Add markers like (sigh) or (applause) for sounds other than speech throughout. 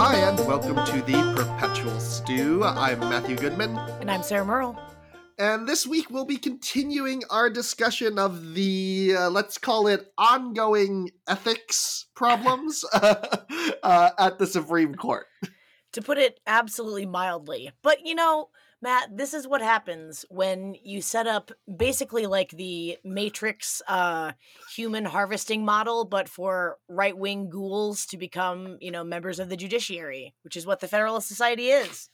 Hi, and welcome to the Perpetual Stew. I'm Matthew Goodman. And I'm Sarah Merle. And this week we'll be continuing our discussion of the, uh, let's call it, ongoing ethics problems (laughs) uh, at the Supreme Court. To put it absolutely mildly. But you know, Matt, this is what happens when you set up basically like the Matrix uh, human harvesting model, but for right wing ghouls to become, you know, members of the judiciary, which is what the Federalist Society is.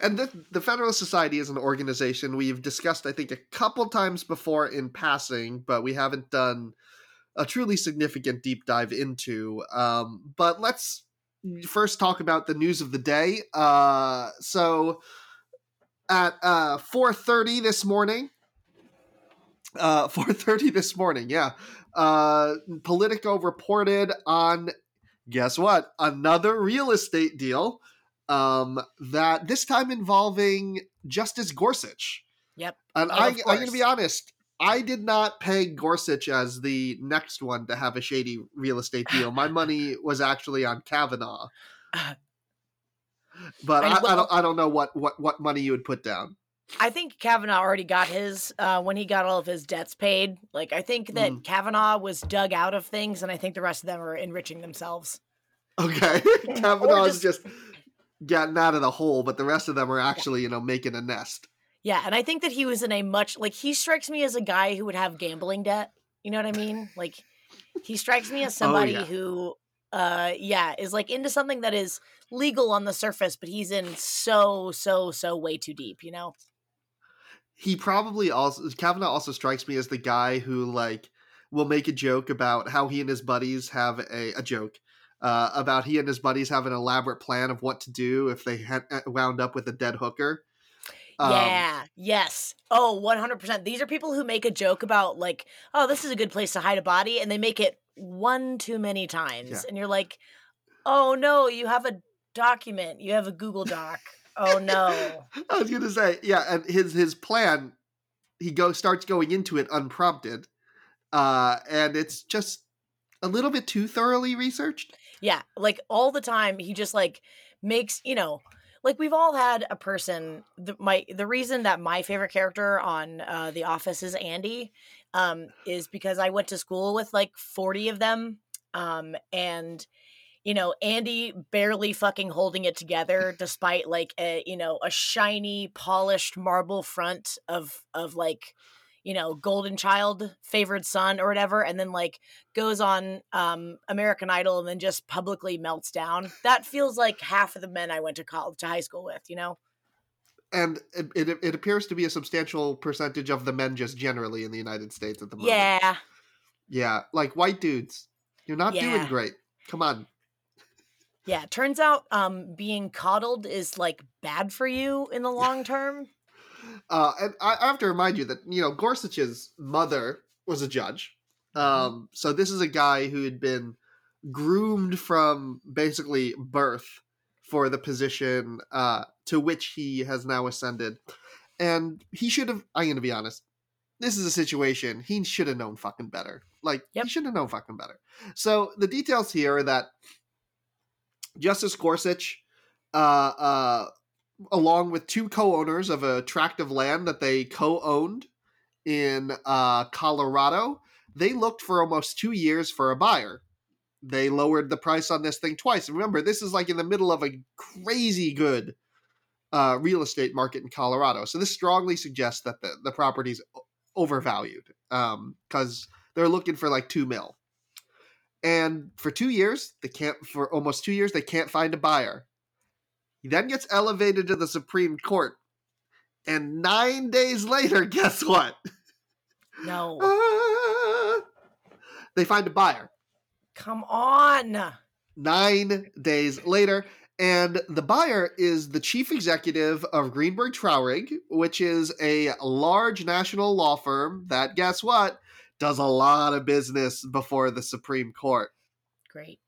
And the, the Federalist Society is an organization we've discussed, I think, a couple times before in passing, but we haven't done a truly significant deep dive into. Um, but let's first talk about the news of the day. Uh, so at uh 4:30 this morning. Uh (laughs) 4:30 this morning, yeah. Uh Politico reported on guess what? Another real estate deal um that this time involving Justice Gorsuch. Yep. And I I'm going to be honest, I did not peg Gorsuch as the next one to have a shady real estate deal. My money was actually on Kavanaugh. (laughs) But I, I, don't I don't know what, what, what money you would put down. I think Kavanaugh already got his uh, when he got all of his debts paid. Like I think that mm. Kavanaugh was dug out of things, and I think the rest of them are enriching themselves. Okay, (laughs) (laughs) Kavanaugh is just... just getting out of the hole, but the rest of them are actually yeah. you know making a nest. Yeah, and I think that he was in a much like he strikes me as a guy who would have gambling debt. You know what I mean? Like he strikes me as oh, somebody oh, yeah. who uh yeah is like into something that is legal on the surface but he's in so so so way too deep you know he probably also kavanaugh also strikes me as the guy who like will make a joke about how he and his buddies have a, a joke uh, about he and his buddies have an elaborate plan of what to do if they had uh, wound up with a dead hooker um, yeah, yes. Oh, 100%. These are people who make a joke about, like, oh, this is a good place to hide a body, and they make it one too many times. Yeah. And you're like, oh no, you have a document, you have a Google Doc. oh no. (laughs) I was gonna say, yeah, and his his plan, he go starts going into it unprompted. Uh, and it's just a little bit too thoroughly researched. Yeah, like all the time he just like makes, you know, like we've all had a person the, my the reason that my favorite character on uh, the office is andy um, is because i went to school with like 40 of them um, and you know andy barely fucking holding it together despite like a you know a shiny polished marble front of of like you know, golden child, favored son or whatever, and then like goes on um American Idol and then just publicly melts down. That feels like half of the men I went to college to high school with, you know? And it, it, it appears to be a substantial percentage of the men just generally in the United States at the moment. Yeah. Yeah. Like white dudes. You're not yeah. doing great. Come on. Yeah, turns out um being coddled is like bad for you in the long term. Uh, and I, I have to remind you that you know Gorsuch's mother was a judge. Mm-hmm. Um, so this is a guy who had been groomed from basically birth for the position uh, to which he has now ascended. And he should have. I'm going to be honest. This is a situation he should have known fucking better. Like yep. he should have known fucking better. So the details here are that Justice Gorsuch uh, uh, along with two co-owners of a tract of land that they co-owned in uh, Colorado. They looked for almost two years for a buyer. They lowered the price on this thing twice. And remember, this is like in the middle of a crazy good uh, real estate market in Colorado. So this strongly suggests that the, the property's overvalued because um, they're looking for like two mil. And for two years, they can't. For almost two years, they can't find a buyer. He then gets elevated to the Supreme Court. And nine days later, (laughs) guess what? No. they find a buyer. Come on. Nine days later. And the buyer is the chief executive of Greenberg Traurig, which is a large national law firm that, guess what, does a lot of business before the Supreme Court. Great.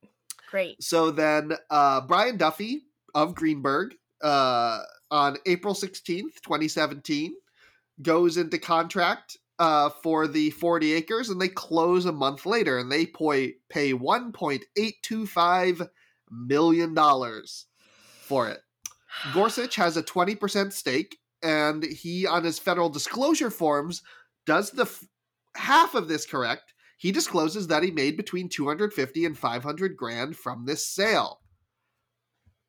Great. So then uh, Brian Duffy of Greenberg uh, on April 16th, 2017, goes into contract uh, for the 40 acres and they close a month later and they pay, pay $1.825 million for it. Gorsuch has a 20% stake, and he, on his federal disclosure forms, does the f- half of this correct. He discloses that he made between 250 and 500 grand from this sale.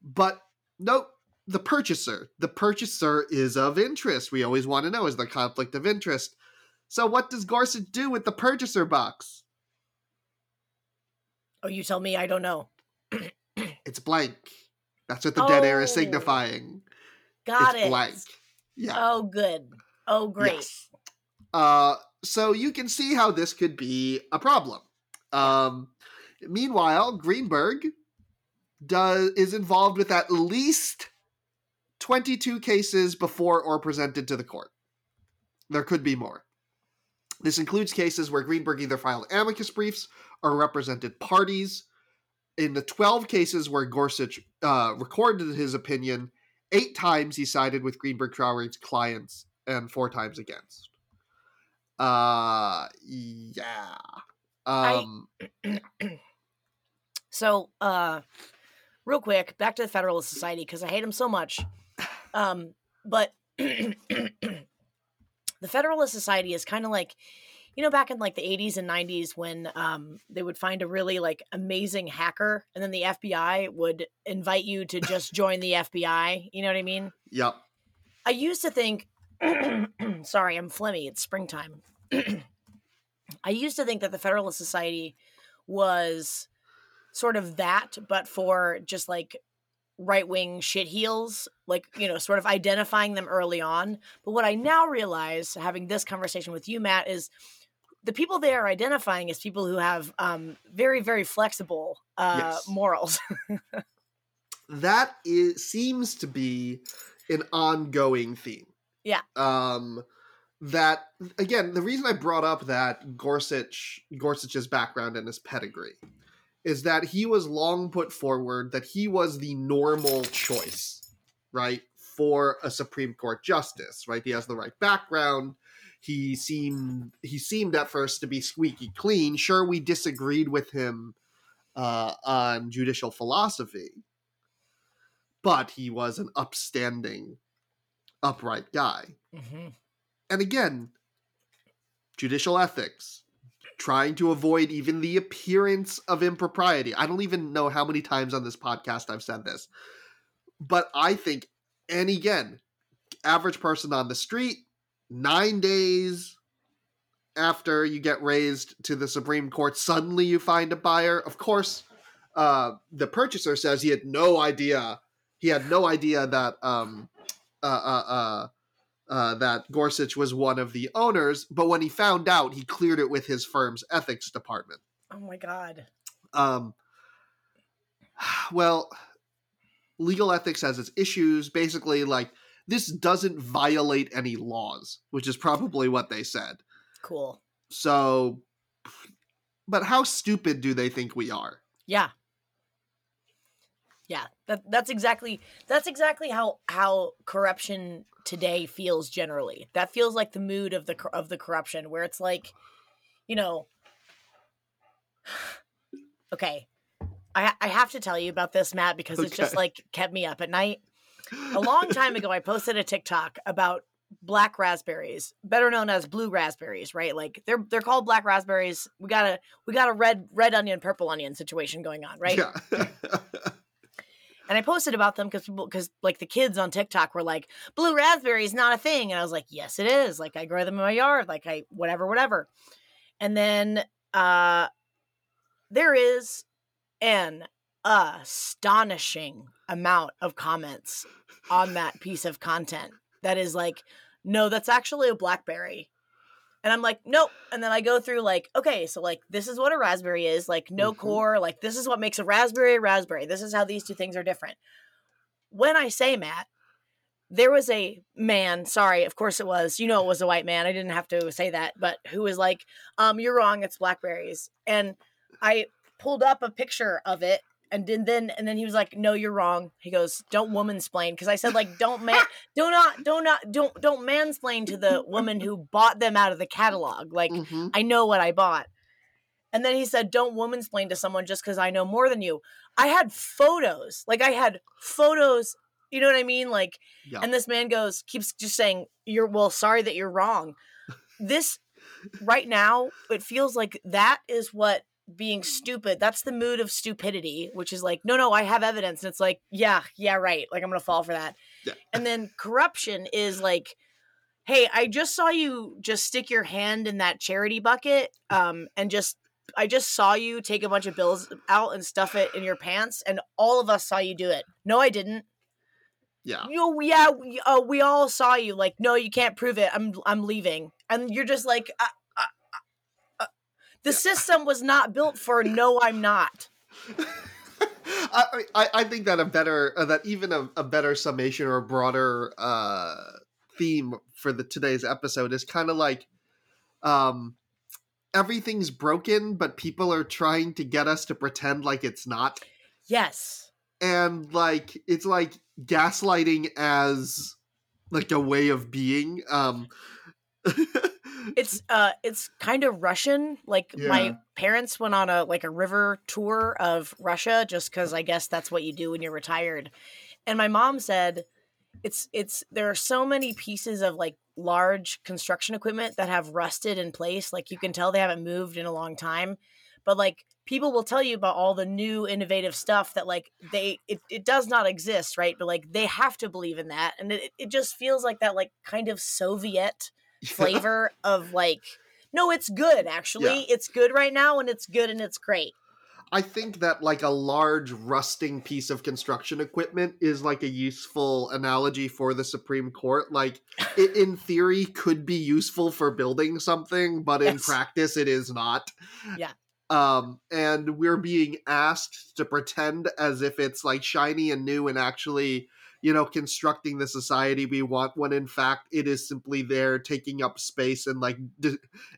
But nope, the purchaser. The purchaser is of interest. We always want to know is the conflict of interest. So what does Gorsuch do with the purchaser box? Oh, you tell me. I don't know. (clears throat) It's blank. That's what the dead air is Oh. signifying. Got it's it. blank. Yeah. Oh, good. Oh, great. Yes. Uh, so you can see how this could be a problem. Um, meanwhile, Greenberg does is involved with at least 22 cases before or presented to the court. There could be more. This includes cases where Greenberg either filed amicus briefs or represented parties. In the 12 cases where Gorsuch uh, recorded his opinion, eight times he sided with Greenberg Traurig's clients and four times against. Uh, yeah. Um, (clears throat) So, uh, real quick, back to the Federalist Society because I hate them so much. Um, but (clears throat) the Federalist Society is kind of like, you know, back in like the 80s and 90s when um, they would find a really like amazing hacker and then the FBI would invite you to just (laughs) join the FBI. You know what I mean? yep. I used to think, (clears throat) sorry, I'm phlegmy. It's springtime. (clears throat) I used to think that the Federalist Society was sort of that, but for just like right wing shit heels, like, you know, sort of identifying them early on. But what I now realize, having this conversation with you, Matt, is the people they are identifying as people who have um, very, very flexible uh, Yes. morals. (laughs) that is seems to be an ongoing theme. Yeah. Um that again, the reason I brought up that Gorsuch Gorsuch's background and his pedigree is that he was long put forward that he was the normal choice, right, for a Supreme Court justice, right? He has the right background. He seemed he seemed at first to be squeaky clean. Sure, we disagreed with him uh, on judicial philosophy, but he was an upstanding, upright guy. Mhm. And again, judicial ethics, trying to avoid even the appearance of impropriety. I don't even know how many times on this podcast I've said this, but I think, and again, average person on the street, nine days after you get raised to the Supreme Court, suddenly you find a buyer. Of course, uh, the purchaser says he had no idea. He had no idea that um, uh, uh, uh, that Gorsuch was one of the owners. But when he found out, he cleared it with his firm's ethics department. Oh my God. Um, well, legal ethics has its issues. Basically, like this doesn't violate any laws, which is probably what they said. Cool. So, but how stupid do they think we are? Yeah. Yeah, that that's exactly that's exactly how how corruption today feels generally. That feels like the mood of the of the corruption where it's like, you know, (sighs) okay. I I have to tell you about this, Matt, because it's just like kept me up at night. A (laughs) long time ago I posted a TikTok about black raspberries, better known as blue raspberries, right? Like they're they're called black raspberries. We got a we got a red red onion purple onion situation going on, right? Yeah. (laughs) And I posted about them because because like the kids on TikTok were like, blue raspberry is not a thing. And I was like, yes, it is. Like I grow them in my yard, like I, whatever, whatever. And then uh there is an astonishing amount of comments on that piece of content that is like, no, that's actually a blackberry. And I'm like, nope. And then I go through like, okay, so like this is what a raspberry is, like no Mhm. core, like this is what makes a raspberry a raspberry. This is how these two things are different. When I say Matt, there was a man, sorry, of course it was, you know it was a white man. I didn't have to say that, but who was like, um, you're wrong, it's blackberries. And I pulled up a picture of it and then then and then he was like, "No, you're wrong." He goes, "Don't womansplain," because I said like, "Don't man, (laughs) do not, do not, don't don't mansplain to the woman who bought them out of the catalog." Like, Mhm. I know what I bought. And then he said, Don't woman explain to someone just because I know more than you. I had photos. Like I had photos. You know what I mean? Like, Yeah. and this man goes, keeps just saying, You're well, sorry that you're wrong. This right now, it feels like that is what being stupid, that's the mood of stupidity, which is like, no, no, I have evidence. And it's like, yeah, yeah, right. Like I'm gonna fall for that. Yeah. And then corruption is like, hey, I just saw you just stick your hand in that charity bucket, um, and just I just saw you take a bunch of bills out and stuff it in your pants, and all of us saw you do it. No, I didn't. yeah. You, yeah, we, uh, we all saw you. Like, no, you can't prove it. I'm, I'm leaving, and you're just like, uh. The Yeah. system was not built for no, I'm not. (laughs) I, I I think that a better uh, that even a, a better summation or a broader uh theme for the today's episode is kind of like um everything's broken but people are trying to get us to pretend like it's not Yes. and like it's like gaslighting as like a way of being um (laughs) it's uh it's kind of russian like Yeah. my parents went on a like a river tour of russia just because i guess that's what you do when you're retired. And my mom said it's it's there are so many pieces of like large construction equipment that have rusted in place like you can tell they haven't moved in a long time but like people will tell you about all the new innovative stuff that like they it, it does not exist right? But like they have to believe in that. And it, it just feels like that like kind of soviet (laughs) flavor of like no it's good actually Yeah. it's good right now and it's good and it's great I think that like a large rusting piece of construction equipment is like a useful analogy for the Supreme Court. Like (laughs) it in theory could be useful for building something, but in practice it is not. Yeah. Um and we're being asked to pretend as if it's like shiny and new and actually you know constructing the society we want when in fact it is simply there taking up space and like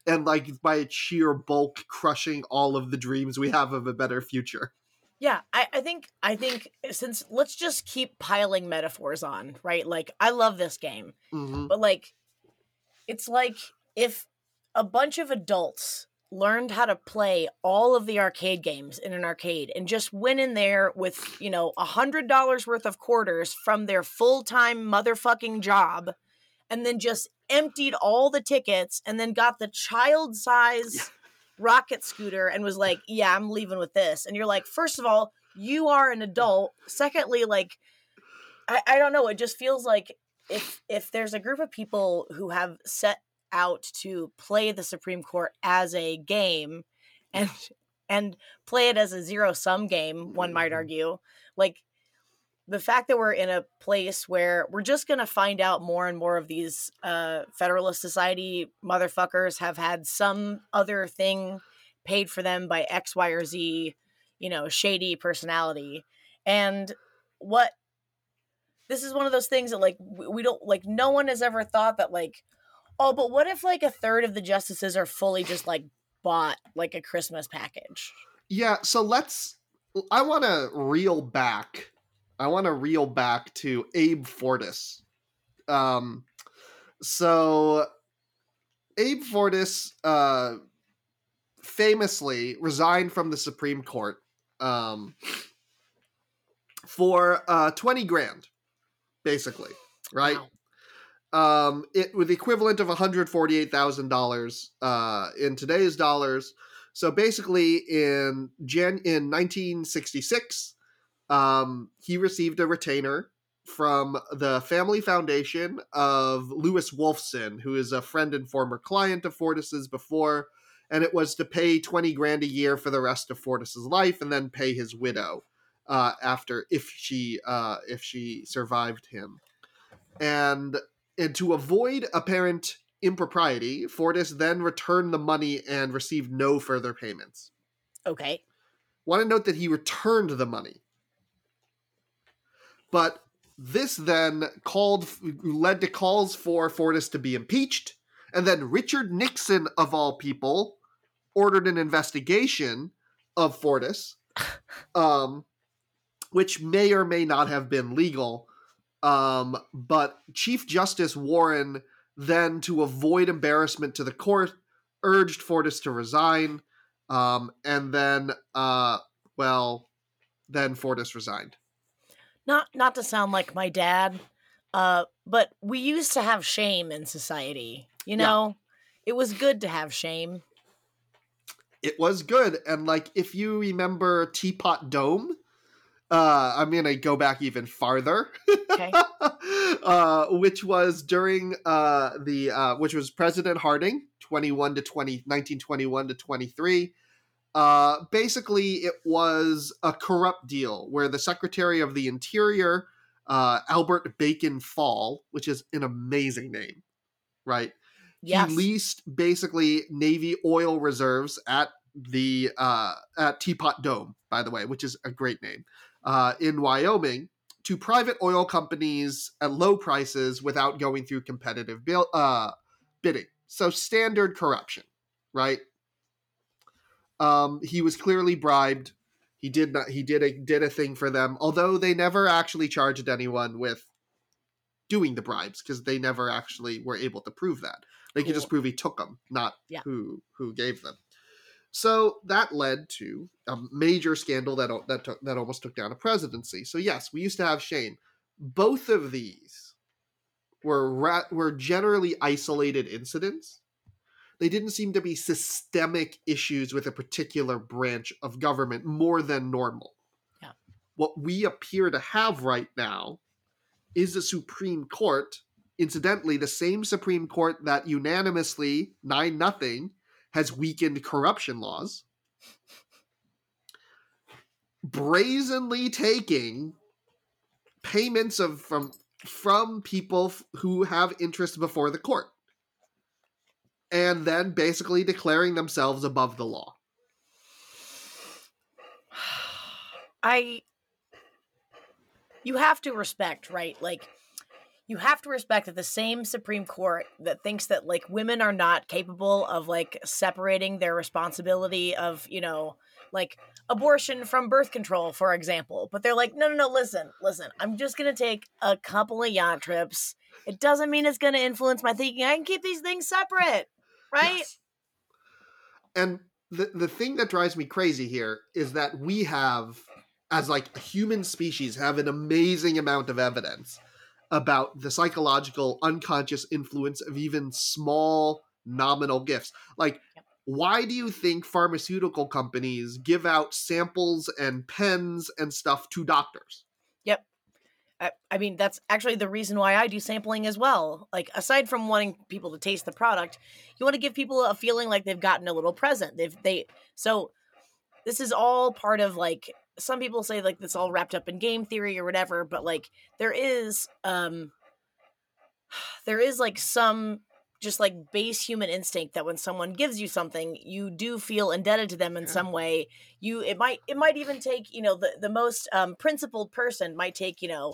and like by its sheer bulk crushing all of the dreams we have of a better future. Yeah I, I think i think since let's just keep piling metaphors on right? Like i love this game hmm but like it's like if a bunch of adults learned how to play all of the arcade games in an arcade and just went in there with you know a hundred dollars worth of quarters from their full-time motherfucking job and then just emptied all the tickets and then got the child size rocket scooter and was like yeah i'm leaving with this. And you're like first of all you are an adult. Secondly like i, I don't know. It just feels like if if there's a group of people who have set out to play the Supreme Court as a game (laughs) and and play it as a zero sum game, one might Mhm. argue, like the fact that we're in a place where we're just going to find out more and more of these uh, Federalist Society motherfuckers have had some other thing paid for them by X, Y, or Z, you know, shady personality. And what this is one of those things that like we don't like no one has ever thought that like oh but what if like a third of the justices are fully just like bought like a christmas package? Yeah so let's i want to reel back i want to reel back to abe fortas. Um so abe fortas uh famously resigned from the supreme court um for uh 20 grand basically right? Wow. Um it with the equivalent of $148,000 uh in today's dollars. So basically in Jan in 1966 um he received a retainer from the family foundation of Louis Wolfson who is a friend and former client of Fortas's before and it was to pay 20 grand a year for the rest of Fortas's life and then pay his widow uh after if she uh if she survived him. And and to avoid apparent impropriety, Fortas then returned the money and received no further payments. okay Want to note that he returned the money. But this then called led to calls for Fortas to be impeached, and then Richard Nixon of all people ordered an investigation of Fortas, (laughs) um, which may or may not have been legal. Um, but Chief Justice Warren then, to avoid embarrassment to the court, urged Fortas to resign. Um, and then, uh, well, then Fortas resigned. Not not to sound like my dad, uh, but we used to have shame in society. You Yeah. know, it was good to have shame. It was good, and like if you remember Teapot Dome, uh, I'm gonna go back even farther. Okay. (laughs) uh, which was during uh, the uh, which was President Harding, 21 to 20, 1921 to 23. Uh, basically, it was a corrupt deal where the Secretary of the Interior, uh, Albert Bacon Fall, which is an amazing name, right? Yes. He leased basically Navy oil reserves at the uh, at Teapot Dome, by the way, which is a great name, uh, in Wyoming to private oil companies at low prices without going through competitive bill, uh, bidding. So standard corruption, right? Um, he was clearly bribed. He did not. He did a did a thing for them, although they never actually charged anyone with doing the bribes because they never actually were able to prove that. They could just prove he took them, not Yeah. who who gave them. So that led to a major scandal that that took, that almost took down a presidency. So yes, we used to have shame. Both of these were ra- were generally isolated incidents. They didn't seem to be systemic issues with a particular branch of government more than normal. Yeah. What we appear to have right now is a Supreme Court, incidentally, the same Supreme Court that unanimously, 9 nothing, has weakened corruption laws, brazenly taking payments of from from people who have interest before the court and then basically declaring themselves above the law. (sighs) I you have to respect, right? Like you have to respect that the same Supreme Court that thinks that like women are not capable of like separating their responsibility of, you know, like abortion from birth control, for example. But they're like, no, no, no, listen, listen, I'm just gonna take a couple of yacht trips. It doesn't mean it's gonna influence my thinking. I can keep these things separate, right? Yes. And the the thing that drives me crazy here is that we have as like a human species have an amazing amount of evidence about the psychological unconscious influence of even small nominal gifts. Like Yep. why do you think pharmaceutical companies give out samples and pens and stuff to doctors? I, I mean, that's actually the reason why I do sampling as well. Like, aside from wanting people to taste the product, you want to give people a feeling like they've gotten a little present. They've they so this is all part of like some people say like this all wrapped up in game theory or whatever, but like there is um (sighs) there is like some just like base human instinct that when someone gives you something you do feel indebted to them in Yeah. some way you it might it might even take you know the the most um principled person might take you know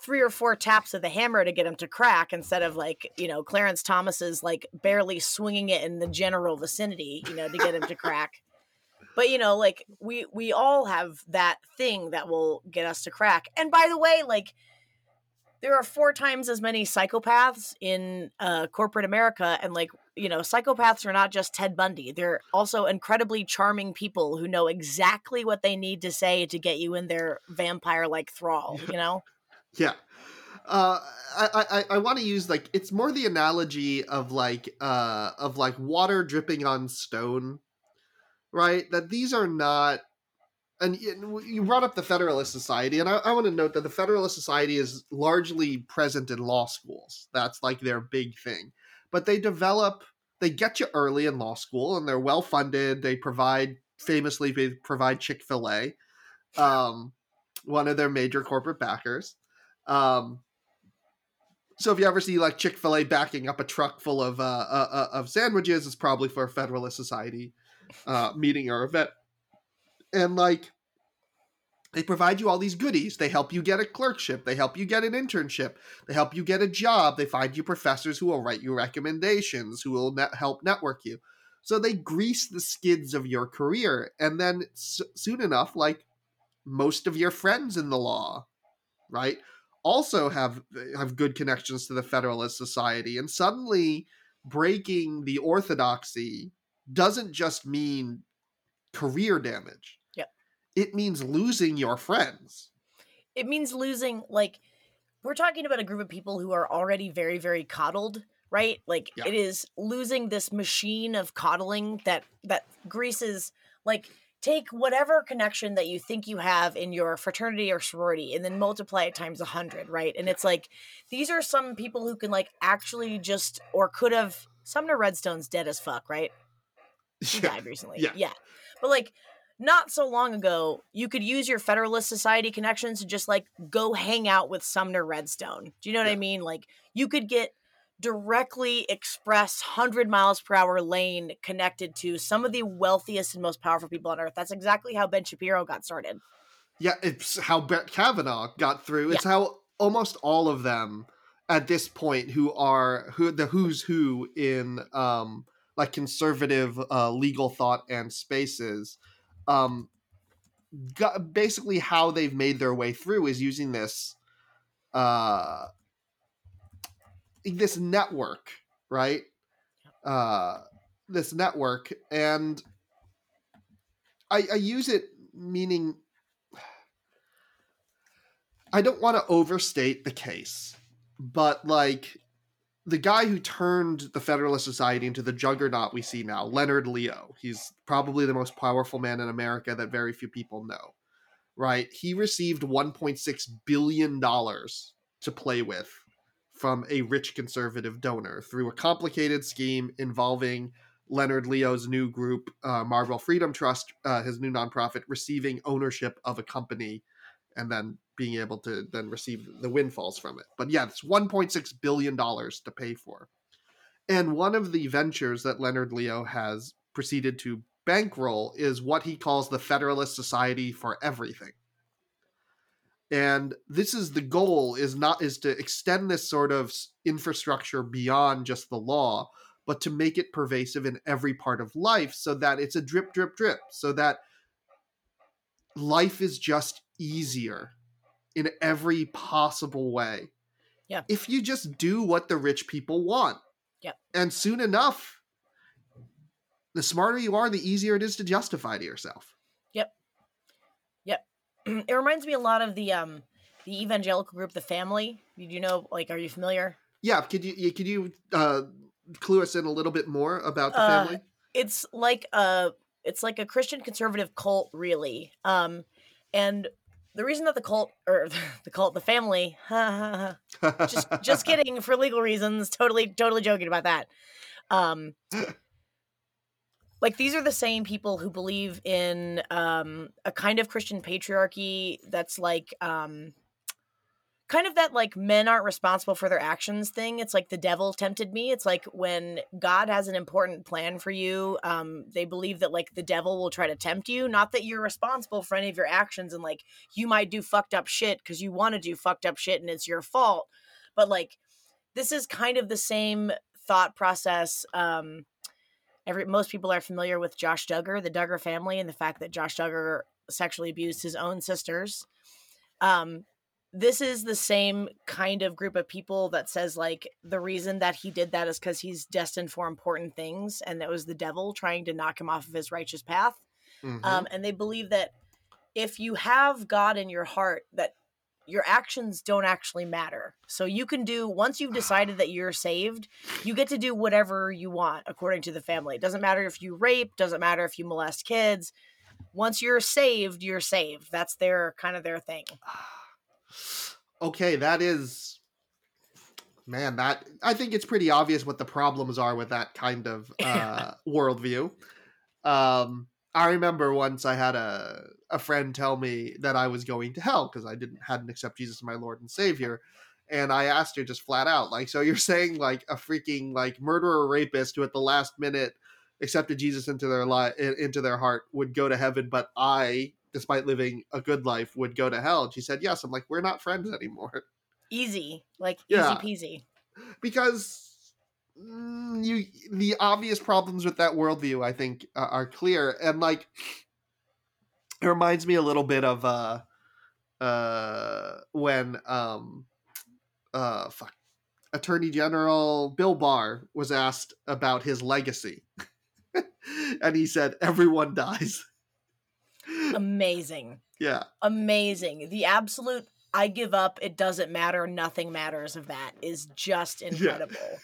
three or four taps of the hammer to get him to crack instead of like you know clarence thomas's like barely swinging it in the general vicinity you know to get him to crack but you know like we we all have that thing that will get us to crack and by the way like there are four times as many psychopaths in uh, corporate America, and like you know, psychopaths are not just Ted Bundy. They're also incredibly charming people who know exactly what they need to say to get you in their vampire-like thrall. You know, Yeah. Uh, I, I, I want to use like it's more the analogy of like uh of like water dripping on stone, right? That these are not, and you brought up the Federalist Society, and I, I want to note that the Federalist Society is largely present in law schools. That's like their big thing, but they develop, they get you early in law school, and they're well funded. They provide famously they provide Chick Fil A, um, one of their major corporate backers. Um, so if you ever see like Chick Fil A backing up a truck full of uh, uh, uh, of sandwiches, it's probably for a Federalist Society uh, meeting or event. And like, they provide you all these goodies. They help you get a clerkship. They help you get an internship. They help you get a job. They find you professors who will write you recommendations, who will net- help network you. So they grease the skids of your career, and then s- soon enough, like most of your friends in the law, right? also have have good connections to the Federalist Society, and suddenly breaking the orthodoxy doesn't just mean career damage. Yeah. It means losing your friends. It means losing like we're talking about a group of people who are already very very coddled, right? Like Yeah. it is losing this machine of coddling that that greases like take whatever connection that you think you have in your fraternity or sorority and then multiply it times a hundred, right? And it's like these are some people who can like actually just or could have Sumner Redstone's dead as fuck, right? (laughs) He Yeah. died recently. Yeah. Yeah. But like not so long ago, you could use your Federalist Society connections to just like go hang out with Sumner Redstone. Do you know what I mean? Like you could get directly express 100 miles per hour lane connected to some of the wealthiest and most powerful people on earth. That's exactly how Ben Shapiro got started. Yeah, it's how Brett Kavanaugh got through. It's how almost all of them at this point who are who the who's who in um like conservative uh, legal thought and spaces um got, basically how they've made their way through is using this uh this network, right? Uh this network and I, I use it meaning I don't want to overstate the case, but like the guy who turned the Federalist Society into the juggernaut we see now, Leonard Leo, he's probably the most powerful man in America that very few people know, right? He received $1.6 billion to play with from a rich conservative donor through a complicated scheme involving Leonard Leo's new group, uh, Marble Freedom Trust, uh, his new nonprofit, receiving ownership of a company and then being able to then receive the windfalls from it. But yeah, it's 1.6 billion dollars to pay for. And one of the ventures that Leonard Leo has proceeded to bankroll is what he calls the Federalist Society for Everything. And this is the goal is not is to extend this sort of infrastructure beyond just the law, but to make it pervasive in every part of life so that it's a drip drip drip so that life is just easier in every possible way. Yeah. If you just do what the rich people want. Yep. And soon enough, the smarter you are, the easier it is to justify to yourself. Yep. Yep. (clears throat) it reminds me a lot of the um the evangelical group the family. Do you know like are you familiar? Yeah, could you you- could you uh clue us in a little bit more about the Uh, family? it's like a it's like a Christian conservative cult, really. Um, and the reason that the cult or (laughs) the cult, the family, (laughs) just just (laughs) kidding for legal reasons. Totally, totally joking about that. Um, like these are the same people who believe in um a kind of Christian patriarchy that's like um kind of that like men aren't responsible for their actions thing. It's like the devil tempted me. It's like when god has an important plan for you um they believe that like the devil will try to tempt you. Not that you're responsible for any of your actions and like you might do fucked up shit because you want to do fucked up shit and it's your fault. But like this is kind of the same thought process um every most people are familiar with Josh Duggar the Duggar family and the fact that Josh Duggar sexually abused his own sisters. Um this is the same kind of group of people that says like the reason that he did that is because he's destined for important things and that was the devil trying to knock him off of his righteous path. Mhm. um, and they believe that if you have god in your heart that your actions don't actually matter. So you can do once you've (sighs) decided that you're saved you get to do whatever you want according to the family. It doesn't matter if you rape doesn't matter if you molest kids. Once you're saved you're saved. That's their kind of their thing okay, that is man, that I think it's pretty obvious what the problems are with that kind of uh (laughs) worldview. Um I remember once I had a a friend tell me that I was going to hell because I didn't hadn't accept Jesus as my Lord and Savior. And I asked her just flat out, like, so you're (laughs) saying like a freaking like murderer rapist who at the last minute accepted Jesus into their life into their heart would go to heaven, but I, despite living a good life, would go to hell. And she said, Yes. I'm like, we're not friends anymore. easy like Yeah. easy peasy because mm, you the obvious problems with that worldview i think uh, are clear and like it reminds me a little bit of uh uh when um uh fuck attorney general bill barr was asked about his legacy (laughs) and he said everyone dies Amazing. Yeah. Amazing. The absolute I give up, it doesn't matter, nothing matters of that is just incredible. (laughs)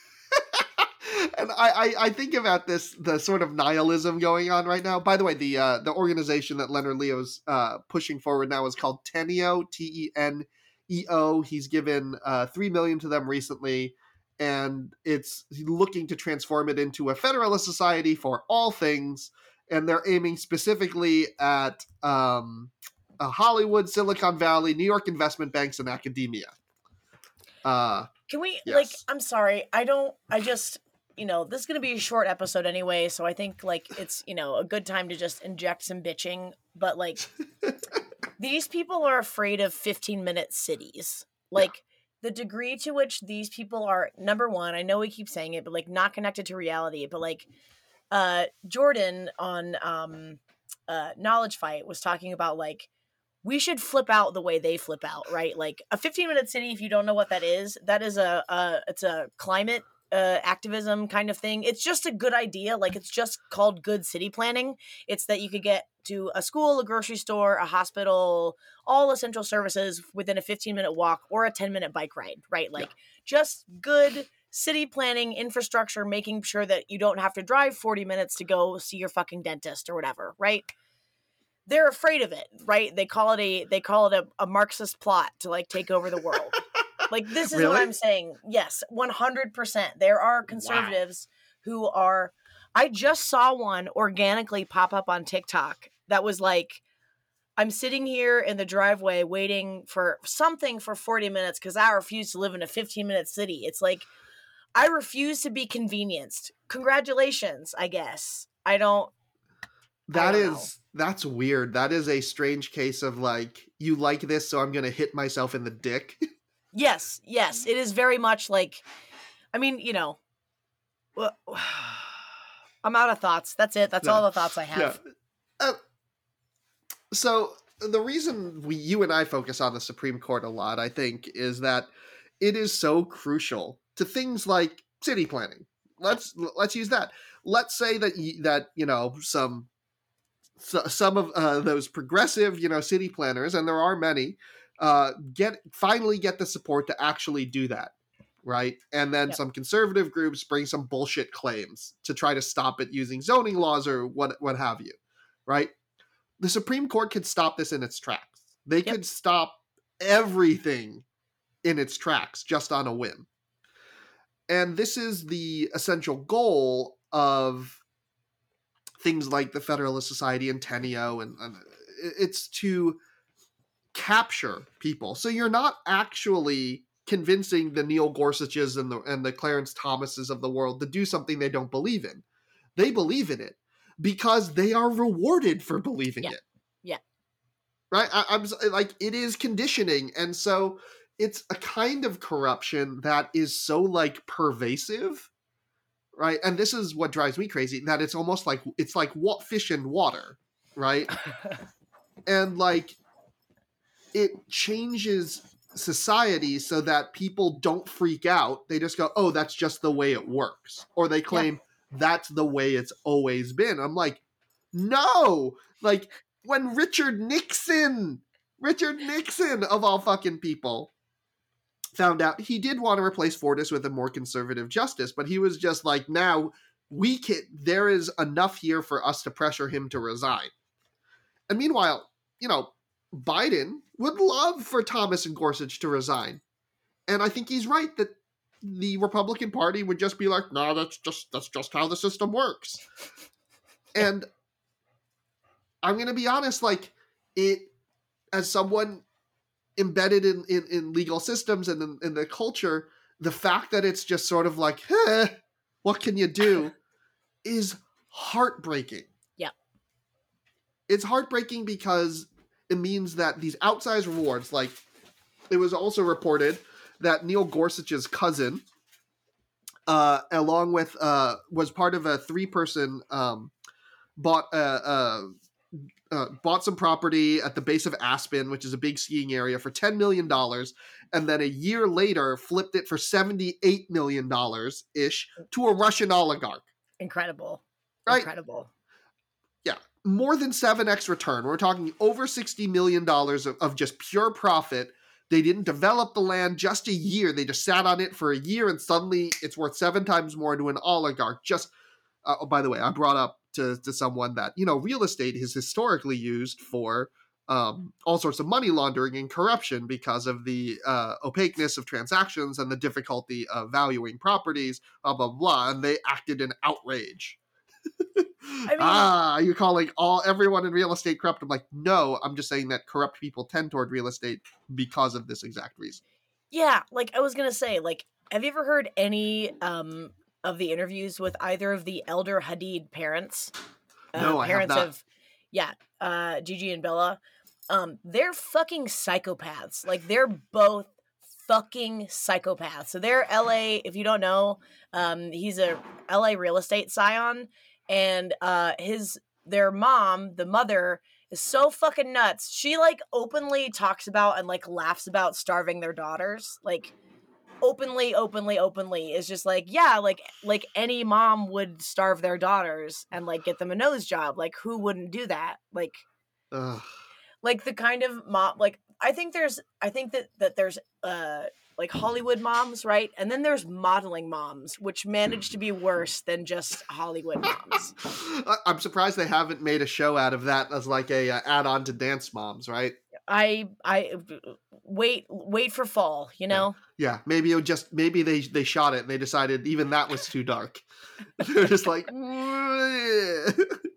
and I, I, I think about this the sort of nihilism going on right now. By the way, the uh, the organization that Leonard Leo's uh, pushing forward now is called Teneo, T E N E O. He's given uh, three million to them recently, and it's looking to transform it into a federalist society for all things. And they're aiming specifically at um, uh, Hollywood, Silicon Valley, New York investment banks, and academia. Uh, Can we Yes. like I'm sorry, I don't I just you know, this is going to be a short episode anyway, so I think like it's, you know, a good time to just inject some bitching, but like (laughs) these people are afraid of 15 minute cities. Like the degree to which these people are number 1, I know we keep saying it, but like not connected to reality, but like uh Jordan on um uh Knowledge Fight was talking about like we should flip out the way they flip out, right? Like a 15 minute city, if you don't know what that is, that is a, a it's a climate uh, activism kind of thing. It's just a good idea. Like it's just called good city planning. It's that you could get to a school, a grocery store, a hospital, all essential services within a 15 minute walk or a 10 minute bike ride, right? Like just good city planning infrastructure, making sure that you don't have to drive 40 minutes to go see your fucking dentist or whatever, right? they're afraid of it, right? They call it a they call it a, a Marxist plot to like take over the world. (laughs) like this is what I'm saying. Yes, 100%. There are conservatives who are I just saw one organically pop up on TikTok that was like I'm sitting here in the driveway waiting for something for 40 minutes cuz I refuse to live in a 15 minute city. It's like I refuse to be convenienced. Congratulations, I guess. I don't That don't know. that's weird. That is a strange case of like you like this, so I'm gonna hit myself in the dick. (laughs) Yes, yes, it is very much like. I mean, you know, well, (sighs) I'm out of thoughts. That's it. That's Yeah. all the thoughts I (laughs) have. Uh, so the reason we you and I focus on the Supreme Court a lot, I think, is that it is so crucial to things like city planning. Let's let's use that. Let's say that y- that you know some so, some of uh, those progressive you know city planners, and there are many, uh, get finally get the support to actually do that. Right. And then Yep. some conservative groups bring some bullshit claims to try to stop it using zoning laws or what what have you right? The Supreme Court could stop this in its tracks. They Yep. could stop everything in its tracks just on a whim. And this is the essential goal of things like the Federalist Society and Teneo, and, and uh, it's to capture people. So you're not actually convincing the Neil Gorsuches and the and the Clarence Thomases of the world to do something they don't believe in. They believe in it because they are rewarded for believing Yeah. it. Yeah. Right? I, I'm like it is conditioning, and so it's a kind of corruption that is so like pervasive, right? And this is what drives me crazy. That it's almost like it's like what fish and water, right? (laughs) and like it changes society so that people don't freak out. They just go, "Oh, that's just the way it works," or they claim that's the way it's always been. I'm like, no, like when Richard Nixon, Richard Nixon of all fucking people, found out he did want to replace Fortas with a more conservative justice, but he was just like, now we can. There is enough here for us to pressure him to resign. And meanwhile, you know, Biden would love for Thomas and Gorsuch to resign. And I think he's right that the Republican Party would just be like, no, that's just that's just how the system works. (laughs) And I'm gonna be honest, like it as someone embedded in, in, in legal systems and in, in the culture, the fact that it's just sort of like, eh, what can you do, (laughs) is heartbreaking. Yeah. It's heartbreaking because it means that these outsized rewards, like it was also reported that Neil Gorsuch's cousin, uh, along with uh, was part of a three person um, bought uh, uh, uh, bought some property at the base of Aspen, which is a big skiing area, for ten million dollars, and then a year later flipped it for seventy eight million dollars ish to a Russian oligarch. Incredible. Right. Incredible. Yeah. More than 7x return. We're talking over $60 million of, of just pure profit. They didn't develop the land just a year. They just sat on it for a year and suddenly it's worth seven times more to an oligarch. Just, uh, oh, by the way, I brought up to, to someone that, you know, real estate is historically used for um, all sorts of money laundering and corruption because of the uh, opaqueness of transactions and the difficulty of valuing properties, blah, blah, blah. And they acted in outrage. I mean, ah, you're calling all everyone in real estate corrupt. I'm like, no, I'm just saying that corrupt people tend toward real estate because of this exact reason. Yeah, like I was gonna say, like, have you ever heard any um of the interviews with either of the elder Hadid parents? Uh, no, I parents have not. of yeah, uh Gigi and Bella. Um, they're fucking psychopaths. Like they're both fucking psychopaths. So they're LA, if you don't know, um, he's a LA real estate scion and uh his their mom, the mother, is so fucking nuts. She like openly talks about and like laughs about starving their daughters. Like openly, openly, openly is just like, yeah, like like any mom would starve their daughters and like get them a nose job. Like who wouldn't do that? Like Ugh. like the kind of mom like I think there's I think that that there's uh like Hollywood moms, right? And then there's modeling moms, which manage to be worse than just Hollywood moms. (laughs) I'm surprised they haven't made a show out of that as like a uh, add-on to Dance Moms, right? I I wait wait for fall, you know. Yeah, yeah. maybe it just maybe they they shot it and they decided even that was too dark. (laughs) They're just like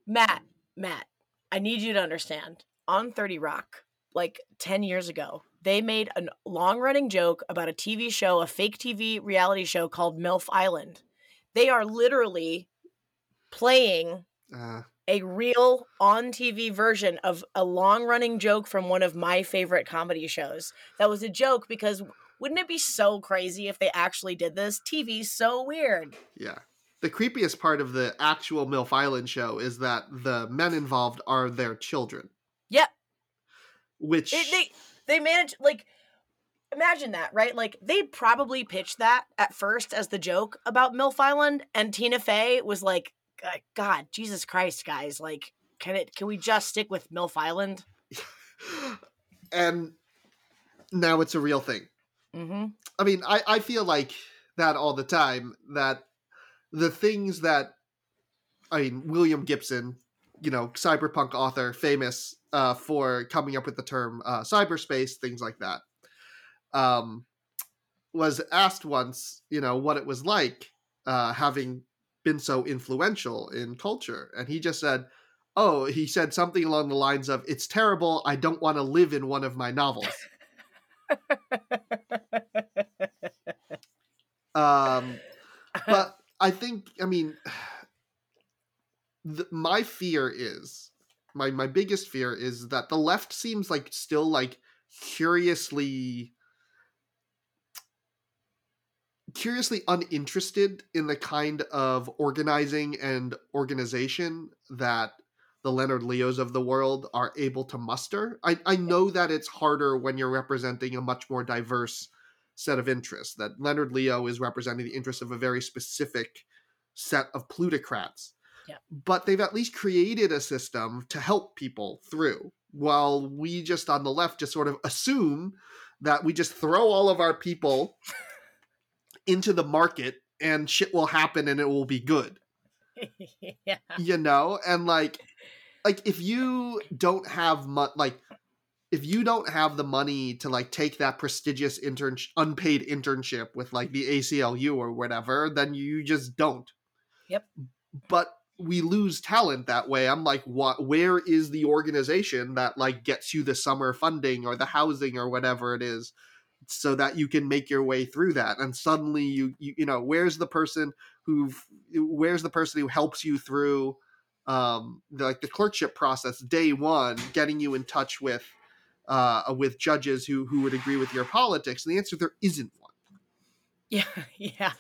Matt, Matt, I need you to understand. On 30 Rock, like 10 years ago, they made a long running joke about a TV show, a fake TV reality show called MILF Island. They are literally playing uh. A real on TV version of a long running joke from one of my favorite comedy shows. That was a joke because wouldn't it be so crazy if they actually did this? TV's so weird. Yeah. The creepiest part of the actual MILF Island show is that the men involved are their children. Yep. Which it, they they managed like imagine that, right? Like they'd probably pitched that at first as the joke about MILF Island, and Tina Fey was like, "God, Jesus Christ, guys! Like, can it? Can we just stick with MILF Island?" (laughs) and now it's a real thing. Mm-hmm. I mean, I I feel like that all the time. That the things that I mean, William Gibson, you know, cyberpunk author, famous uh, for coming up with the term uh, cyberspace, things like that. Um, was asked once, you know, what it was like uh, having been so influential in culture, and he just said, "Oh, he said something along the lines of, "It's terrible. I don't want to live in one of my novels." um, but I think, I mean, my fear is my my biggest fear is that the left seems like still like curiously curiously uninterested in the kind of organizing and organization that the Leonard Leos of the world are able to muster. I, I know that it's harder when you're representing a much more diverse set of interests, that Leonard Leo is representing the interests of a very specific set of plutocrats. Yeah. But they've at least created a system to help people through. While we just on the left just sort of assume that we just throw all of our people into the market and shit will happen and it will be good. (laughs) yeah. You know, and like like if you don't have much like if you don't have the money to like take that prestigious intern unpaid internship with like the ACLU or whatever, then you just don't. Yep. But we lose talent that way i'm like what where is the organization that like gets you the summer funding or the housing or whatever it is so that you can make your way through that and suddenly you you, you know where's the person who where's the person who helps you through um the, like the clerkship process day one getting you in touch with uh with judges who who would agree with your politics? And the answer there isn't one. (laughs) Yeah yeah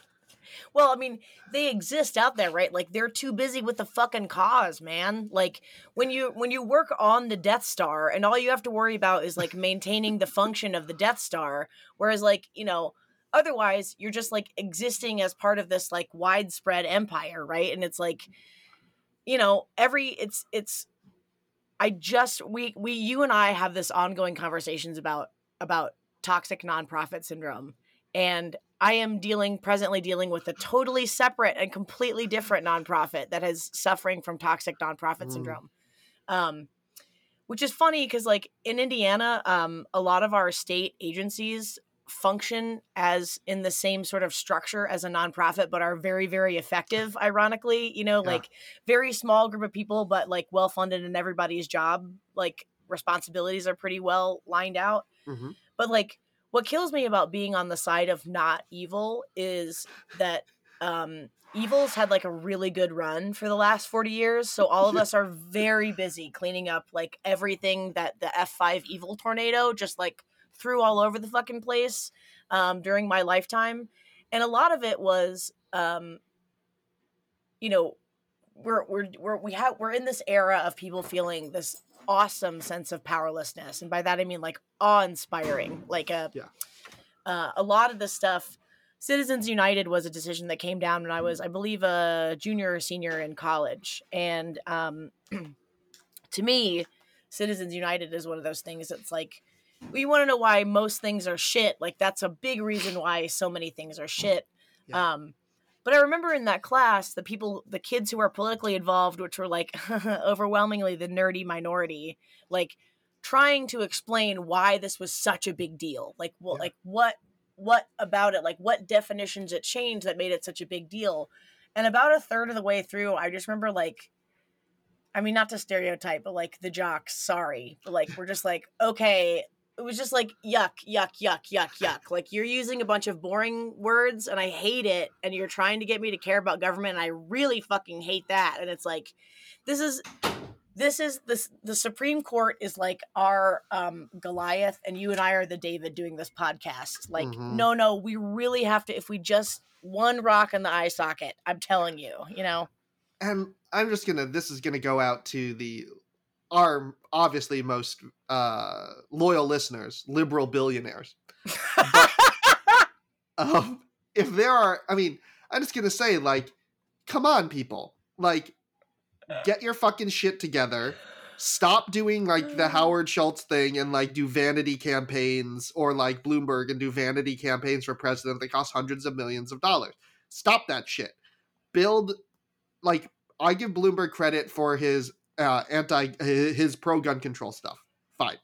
well, I mean, they exist out there, right? Like they're too busy with the fucking cause, man. Like when you when you work on the Death Star and all you have to worry about is like maintaining the function of the Death Star, whereas like, you know, otherwise you're just like existing as part of this like widespread empire, right? And it's like you know, every it's it's I just we we you and I have this ongoing conversations about about toxic nonprofit syndrome and I am dealing presently dealing with a totally separate and completely different nonprofit that is suffering from toxic nonprofit Mm. syndrome. Um which is funny because like in Indiana, um, a lot of our state agencies function as in the same sort of structure as a nonprofit, but are very, very effective, ironically. You know, Yeah. like very small group of people, but like well funded and everybody's job, like responsibilities are pretty well lined out. Mhm. But like what kills me about being on the side of not evil is that um evil's had like a really good run for the last 40 years so all of (laughs) us are very busy cleaning up like everything that the f5 evil tornado just like threw all over the fucking place um during my lifetime and a lot of it was um you know we're we're, we're we have we're in this era of people feeling this awesome sense of powerlessness and by that i mean like awe-inspiring like a Yeah. uh, a lot of the stuff citizens united was a decision that came down when i was i believe a junior or senior in college and um (clears throat) to me citizens united is one of those things that's like we want to know why most things are shit like that's a big reason why so many things are shit Yeah. um but I remember in that class, the people, the kids who are politically involved, which were like (laughs) overwhelmingly the nerdy minority, like trying to explain why this was such a big deal. Like, well, Yeah. like what, what about it? Like, what definitions it changed that made it such a big deal? And about a third of the way through, I just remember like, I mean, not to stereotype, but like the jocks, sorry, but like we're just like, okay, it was just like yuck, yuck, yuck, yuck, yuck. Like you're using a bunch of boring words and I hate it. And you're trying to get me to care about government. And I really fucking hate that. And it's like, this is this is this the Supreme Court is like our um Goliath and you and I are the David doing this podcast. Like, Mhm. no, no, we really have to if we just one rock in the eye socket, I'm telling you, you know. and I'm just gonna. This is gonna go out to the our obviously most uh, loyal listeners, liberal billionaires. (laughs) Um, if there are, I mean, I'm just gonna say, like, come on, people, like, get your fucking shit together. Stop doing like the Howard Schultz thing and like do vanity campaigns or like Bloomberg and do vanity campaigns for president that cost hundreds of millions of dollars. Stop that shit. Build like I give Bloomberg credit for his uh, anti his pro gun control stuff. Fine.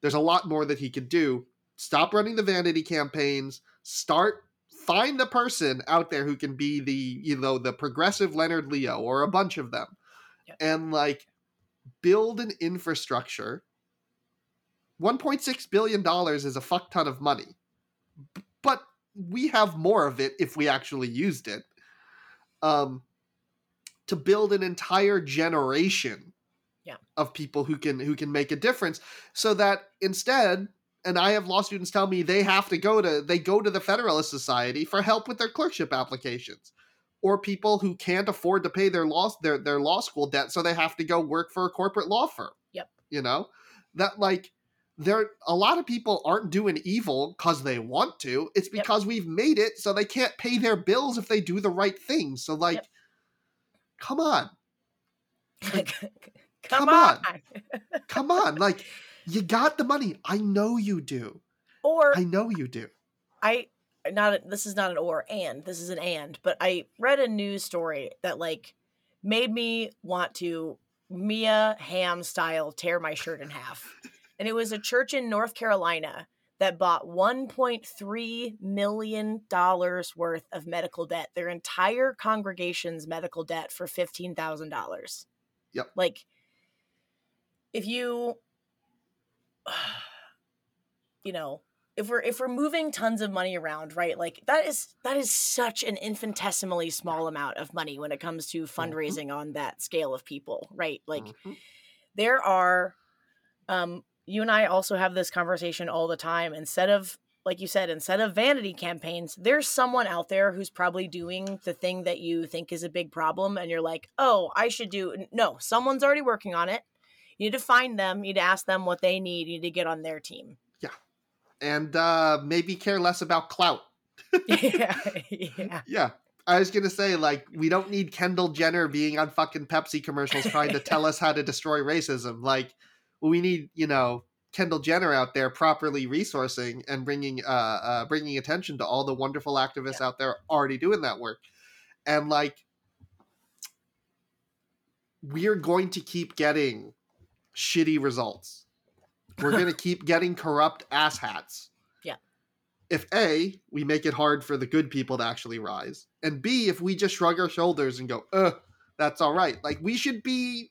There's a lot more that he could do. Stop running the vanity campaigns. Start find the person out there who can be the you know the progressive Leonard Leo or a bunch of them, Yep. and like build an infrastructure. 1.6 billion dollars is a fuck ton of money. But we have more of it if we actually used it. Um to build an entire generation Yeah. of people who can who can make a difference so that instead and I have law students tell me they have to go to they go to the Federalist Society for help with their clerkship applications or people who can't afford to pay their law their their law school debt so they have to go work for a corporate law firm. Yep. You know? That like there a lot of people aren't doing evil cuz they want to. It's Yep. because we've made it so they can't pay their bills if they do the right thing. So like Yep. come on. (laughs) Come, come on. on. (laughs) Come on. Like you got the money. I know you do. or I know you do. I not a, this is not an or and this is an and but I read a news story that like made me want to Mia Hamm style tear my shirt in half. And it was a church in North Carolina that bought 1.3 million dollars worth of medical debt. Their entire congregation's medical debt for $15,000. Yep. Like if you (sighs) you know, if we're if we're moving tons of money around, right? Like that is that is such an infinitesimally small amount of money when it comes to fundraising on that scale of people, right? Like Mhm. there are um you and I also have this conversation all the time instead of like you said instead of vanity campaigns there's someone out there who's probably doing the thing that you think is a big problem and you're like oh I should do no someone's already working on it you need to find them you need to ask them what they need you need to get on their team Yeah. and uh maybe care less about clout. yeah (laughs) (laughs) yeah Yeah. I was gonna say, like, we don't need Kendall Jenner being on fucking Pepsi commercials trying to tell (laughs) us how to destroy racism. Like, we need, you know, Kendall Jenner out there properly resourcing and bringing, uh, uh bringing attention to all the wonderful activists yeah. out there already doing that work. And like, we're going to keep getting shitty results. We're going (laughs) to keep getting corrupt asshats Yeah. if A, we make it hard for the good people to actually rise, and B, if we just shrug our shoulders and go, uh, that's all right. Like, we should be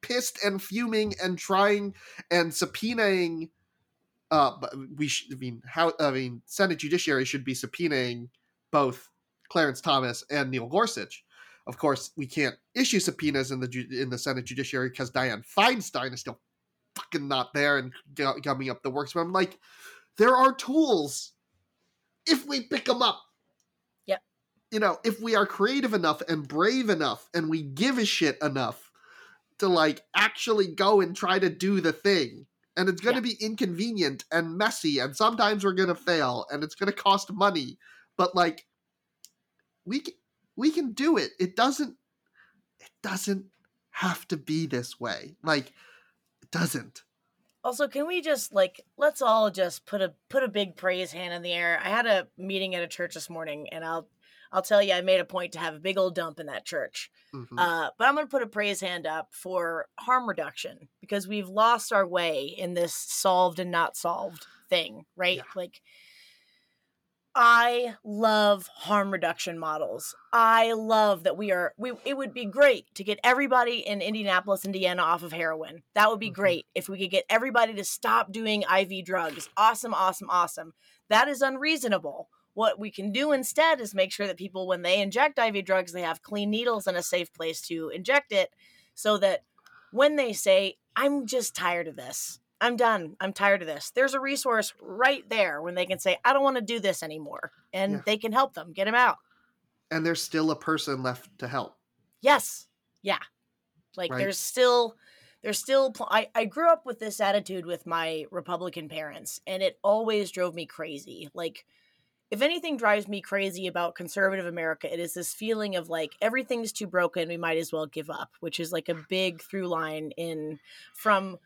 pissed and fuming and trying and subpoenaing. Uh, but we should, I mean, how, I mean, Senate Judiciary should be subpoenaing both Clarence Thomas and Neil Gorsuch. Of course, we can't issue subpoenas in the in the Senate Judiciary because Dianne Feinstein is still fucking not there and coming up the works. But I'm like, there are tools if we pick them up. Yeah. You know, if we are creative enough and brave enough and we give a shit enough to like actually go and try to do the thing. And it's going to be inconvenient and messy and sometimes we're going to fail and it's going to cost money. But like we can, we can do it. It doesn't it doesn't have to be this way. Like it doesn't. Also, can we just like let's all just put a put a big praise hand in the air. I had a meeting at a church this morning, and I'll I'll tell you, I made a point to have a big old dump in that church. Mm-hmm. Uh, but I'm going to put a praise hand up for harm reduction because we've lost our way in this solved and not solved thing, right? Yeah. Like I love harm reduction models. I love that we are we it would be great to get everybody in Indianapolis, Indiana off of heroin. That would be mm-hmm. great if we could get everybody to stop doing IV drugs. Awesome, awesome, awesome. That is unreasonable. What we can do instead is make sure that people when they inject IV drugs, they have clean needles and a safe place to inject it so that when they say, "I'm just tired of this." I'm done. I'm tired of this. There's a resource right there when they can say, I don't want to do this anymore. And yeah. they can help them get them out. And there's still a person left to help. Yes. Yeah. Like right. there's still, there's still, pl- I, I grew up with this attitude with my Republican parents, and it always drove me crazy. Like, if anything drives me crazy about conservative America, it is this feeling of like everything's too broken, we might as well give up, which is like a big through line in from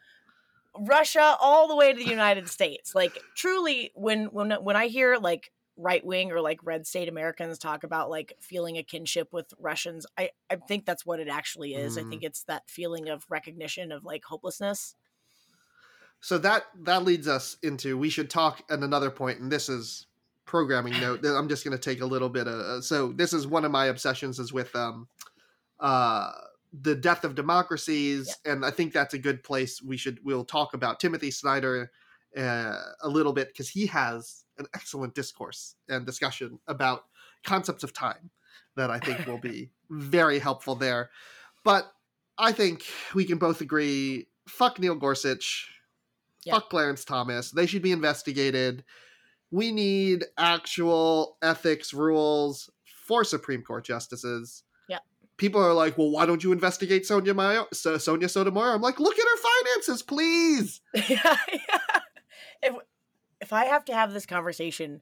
Russia all the way to the United States. Like truly when when when I hear like right wing or like red state Americans talk about like feeling a kinship with Russians, I I think that's what it actually is. Mm. I think mm. it's that feeling of recognition of like hopelessness. So that that leads us into we should talk at another point and this is programming (laughs) note. I'm just going to take a little bit of so this is one of my obsessions is with um uh the death of democracies yeah. and i think that's a good place we should we'll talk about timothy snyder uh, a little bit because he has an excellent discourse and discussion about concepts of time that i think will be (laughs) very helpful there but i think we can both agree fuck neil gorsuch yeah. fuck clarence thomas they should be investigated we need actual ethics rules for supreme court justices people are like, well, why don't you investigate Sonia Mayo, so Sonia Sotomayor? I'm like, look at her finances, please. yeah, (laughs) yeah. If if I have to have this conversation,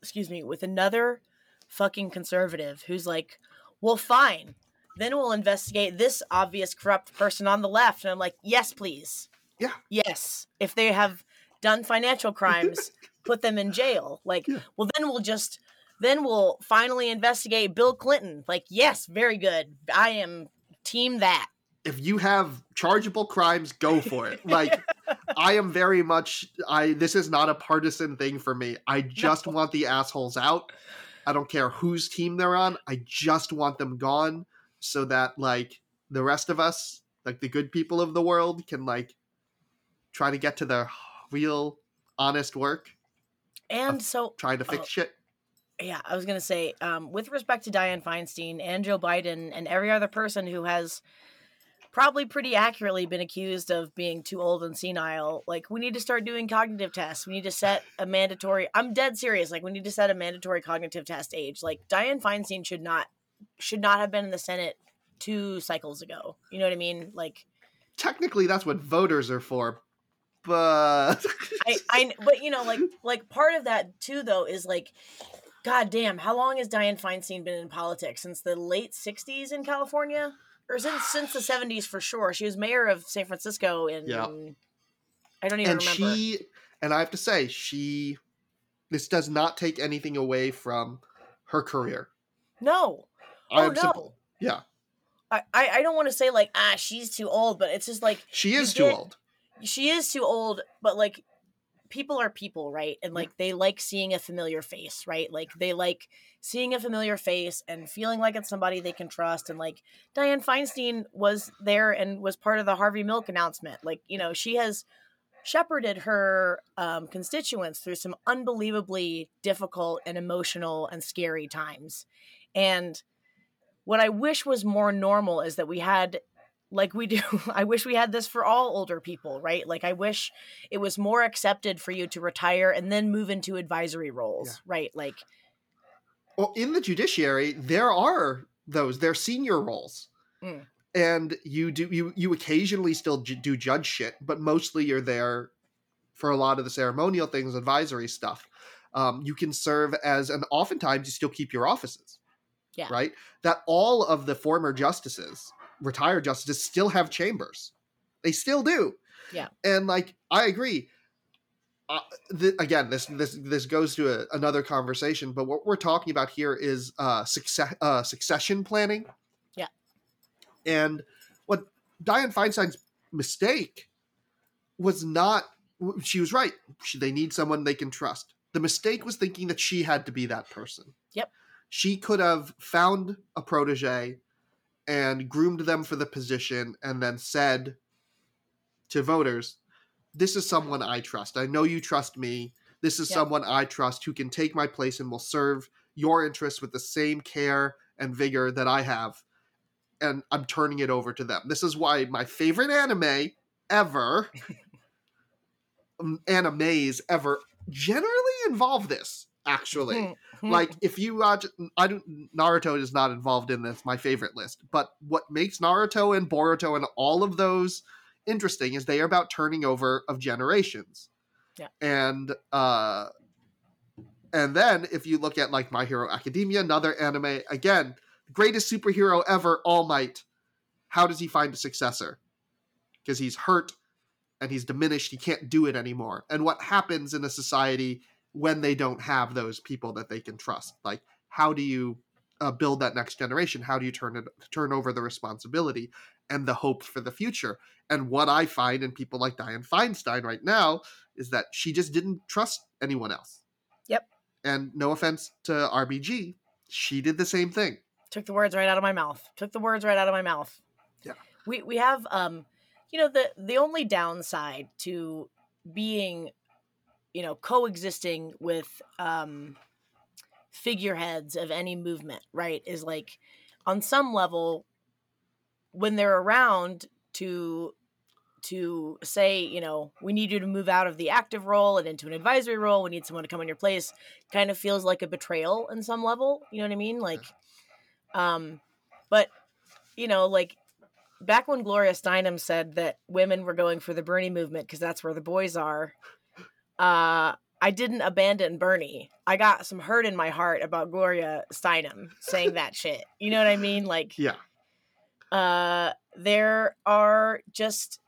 excuse me, with another fucking conservative who's like, well, fine, then we'll investigate this obvious corrupt person on the left, and I'm like, yes, please. Yeah. Yes, if they have done financial crimes, (laughs) put them in jail. Like, yeah. well, then we'll just then we'll finally investigate Bill Clinton. Like, yes, very good. I am team that. If you have chargeable crimes, go for it. (laughs) Like, I am very much I this is not a partisan thing for me. I just no. want the assholes out. I don't care whose team they're on. I just want them gone so that like the rest of us, like the good people of the world can like try to get to their real honest work. And so trying to fix uh, shit yeah, I was gonna say, um, with respect to Dianne Feinstein and Joe Biden and every other person who has probably pretty accurately been accused of being too old and senile, like we need to start doing cognitive tests. We need to set a mandatory. I'm dead serious. Like we need to set a mandatory cognitive test age. Like Dianne Feinstein should not should not have been in the Senate two cycles ago. You know what I mean? Like technically, that's what voters are for. But I, I, but you know, like, like part of that too, though, is like God damn, how long has Dianne Feinstein been in politics? Since the late 60s in California? Or since, since the (sighs) 70s for sure. She was mayor of San Francisco in. Yeah. I don't even and remember. she and I have to say she this does not take anything away from her career. no. I Oh, am no. simple. Yeah, I, I, don't want to say like, ah, she's too old, but it's just like, she is too old. she is too old, but like people are people, right? And like they like seeing a familiar face, right? Like they like seeing a familiar face and feeling like it's somebody they can trust. And like Dianne Feinstein was there and was part of the Harvey Milk announcement. Like, you know, she has shepherded her um, constituents through some unbelievably difficult and emotional and scary times. And what I wish was more normal is that we had like we do. (laughs) I wish we had this for all older people, right? Like I wish it was more accepted for you to retire and then move into advisory roles, Yeah. right? Like Well, in the judiciary, there are those. They're senior roles, Mm. and you do you you occasionally still do judge shit, but mostly you're there for a lot of the ceremonial things, advisory stuff. Um, you can serve as, and oftentimes you still keep your offices. Yeah. Right. That all of the former justices, retired justices, still have chambers. They still do. Yeah. And like I agree. Uh, th- again, this this this goes to a, another conversation, but what we're talking about here is uh, success uh, succession planning. Yeah. And what Dianne Feinstein's mistake was not. She was right. She, they need someone they can trust. The mistake was thinking that she had to be that person. Yep. She could have found a protege and groomed them for the position, and then said to voters, this is someone I trust. I know you trust me. This is someone I trust who can take my place and will serve your interests with the same care and vigor that I have. And I'm turning it over to them. This is why my favorite anime ever, (laughs) um, animes ever, generally involve this, actually. Hmm. Hmm. Like if you uh, watch i don't naruto is not involved in this my favorite list but what makes naruto and boruto and all of those interesting is they are about turning over of generations. Yeah. and uh and then if you look at like my hero academia another anime again greatest superhero ever all might how does he find a successor? Because he's hurt and he's diminished he can't do it anymore. And what happens in a society when they don't have those people that they can trust like how do you uh, build that next generation how do you turn it turn over the responsibility and the hope for the future and what i find in people like dianne feinstein right now is that she just didn't trust anyone else Yep. and no offense to rbg she did the same thing took the words right out of my mouth. Took the words right out of my mouth. Yeah. We we have um you know the the only downside to being you know coexisting with um figureheads of any movement, right? Is like on some level when they're around to to say, you know, we need you to move out of the active role and into an advisory role, we need someone to come in your place, kind of feels like a betrayal in some level, you know what I mean? Like um, but you know, like back when Gloria Steinem said that women were going for the Bernie movement because that's where the boys are, uh, I didn't abandon Bernie. I got some hurt in my heart about Gloria Steinem saying that shit. You know what I mean? Like, yeah uh, there are just.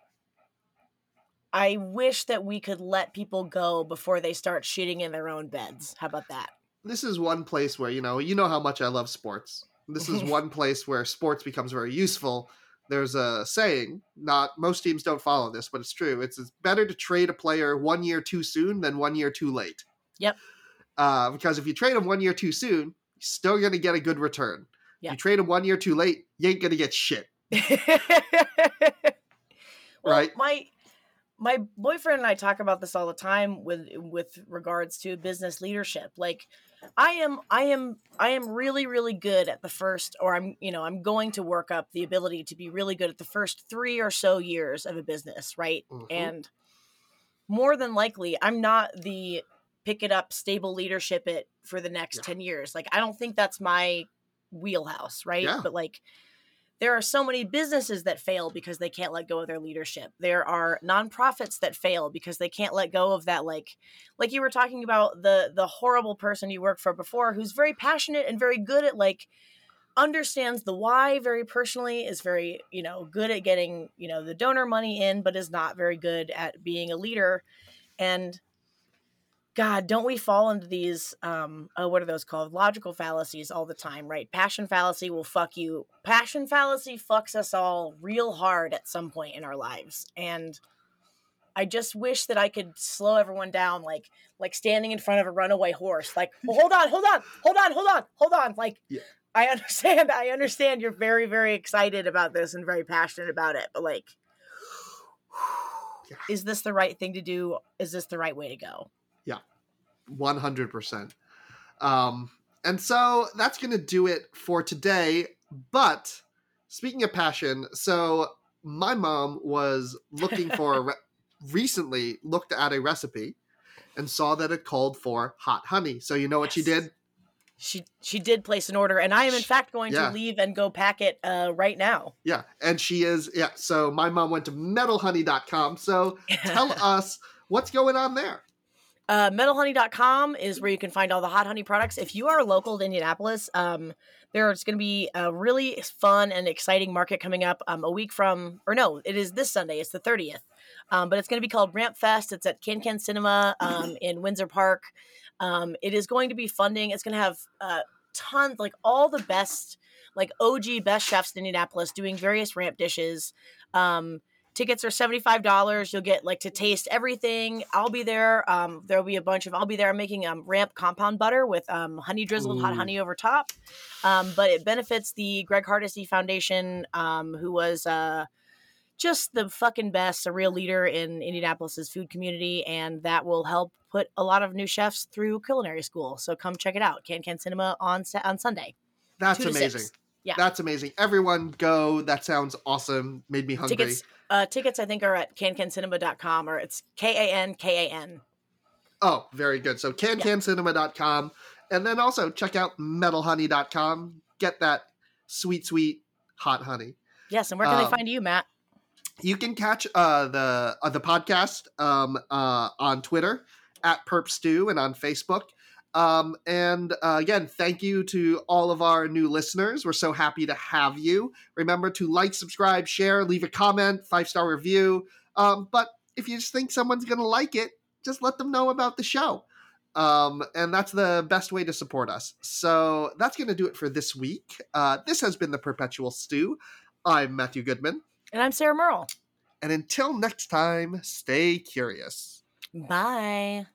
I wish that we could let people go before they start shitting in their own beds. How about that? this is one place where you know you know how much i love sports this is (laughs) one place where sports becomes very useful there's a saying not most teams don't follow this but it's true it's, it's better to trade a player one year too soon than one year too late Yep. uh, because if you trade him one year too soon you're still going to get a good return if you trade him one year too late you ain't going to get shit (laughs) well, Right. My my boyfriend and I talk about this all the time with with regards to business leadership. Like I am I am I am really really good at the first or I'm you know I'm going to work up the ability to be really good at the first 3 or so years of a business, right? Mhm. And more than likely I'm not the pick it up stable leadership it for the next Yeah. 10 years. Like I don't think that's my wheelhouse, right? Yeah. But like there are so many businesses that fail because they can't let go of their leadership. There are nonprofits that fail because they can't let go of that like like you were talking about the the horrible person you worked for before who's very passionate and very good at like understands the why very personally is very you know good at getting you know the donor money in but is not very good at being a leader and God, don't we fall into these um oh, what are those called? Logical fallacies all the time, right? Passion fallacy will fuck you. Passion fallacy fucks us all real hard at some point in our lives. And I just wish that I could slow everyone down like like standing in front of a runaway horse. Like, well, hold on, hold on, hold on, hold on, hold on. Like Yeah. I understand, I understand you're very, very excited about this and very passionate about it, but like Yeah. is this the right thing to do? Is this the right way to go? 100%. Um, and so that's going to do it for today. But speaking of passion, so my mom was looking for a (laughs) re- recently looked at a recipe and saw that it called for hot honey. So you know what she did? She she did place an order, and I am in fact going yeah. to leave and go pack it uh, right now. Yeah, and she is yeah. So my mom went to metalhoney.com. So (laughs) tell us what's going on there. Uh, metalhoney.com is where you can find all the hot honey products. If you are local to Indianapolis, um, there's going to be a really fun and exciting market coming up um, a week from, or no, it is this Sunday. It's the 30th. Um, but it's going to be called Ramp Fest. It's at Kan-Kan Cinema um, (clears throat) in Windsor Park. Um, it is going to be funding. It's going to have uh, tons, like all the best, like OG best chefs in Indianapolis doing various ramp dishes. Um, tickets are $75 you'll get like to taste everything. I'll be there um, there'll be a bunch of i'll be there. I'm making um, ramp compound butter with um, honey drizzled hot honey over top. Um, but it benefits the greg hardesty foundation um, who was uh, just the fucking best a real leader in indianapolis's food community and that will help put a lot of new chefs through culinary school. So come check it out kan-kan cinema on on sunday. That's amazing. six. Yeah. That's amazing. Everyone go. That sounds awesome. Made me hungry. tickets uh, tickets i think are at kankancinema.com or it's k-a-n-k-a-n Oh, very good. So kankancinema.com. And then also check out metalhoney.com. Get that sweet, sweet hot honey. Yes, and where can Um, they find you, Matt? You can catch uh, the uh, the podcast um, uh, on Twitter at Perp Stew and on Facebook. Um, and uh, again, thank you to all of our new listeners. We're so happy to have you. Remember to like, subscribe, share, leave a comment, five star review. Um, but if you just think someone's going to like it, just let them know about the show. Um, and that's the best way to support us. So that's going to do it for this week. Uh, this has been the Perpetual Stew. I'm Matthew Goodman. And I'm Sarah Merle. And until next time, stay curious. Bye.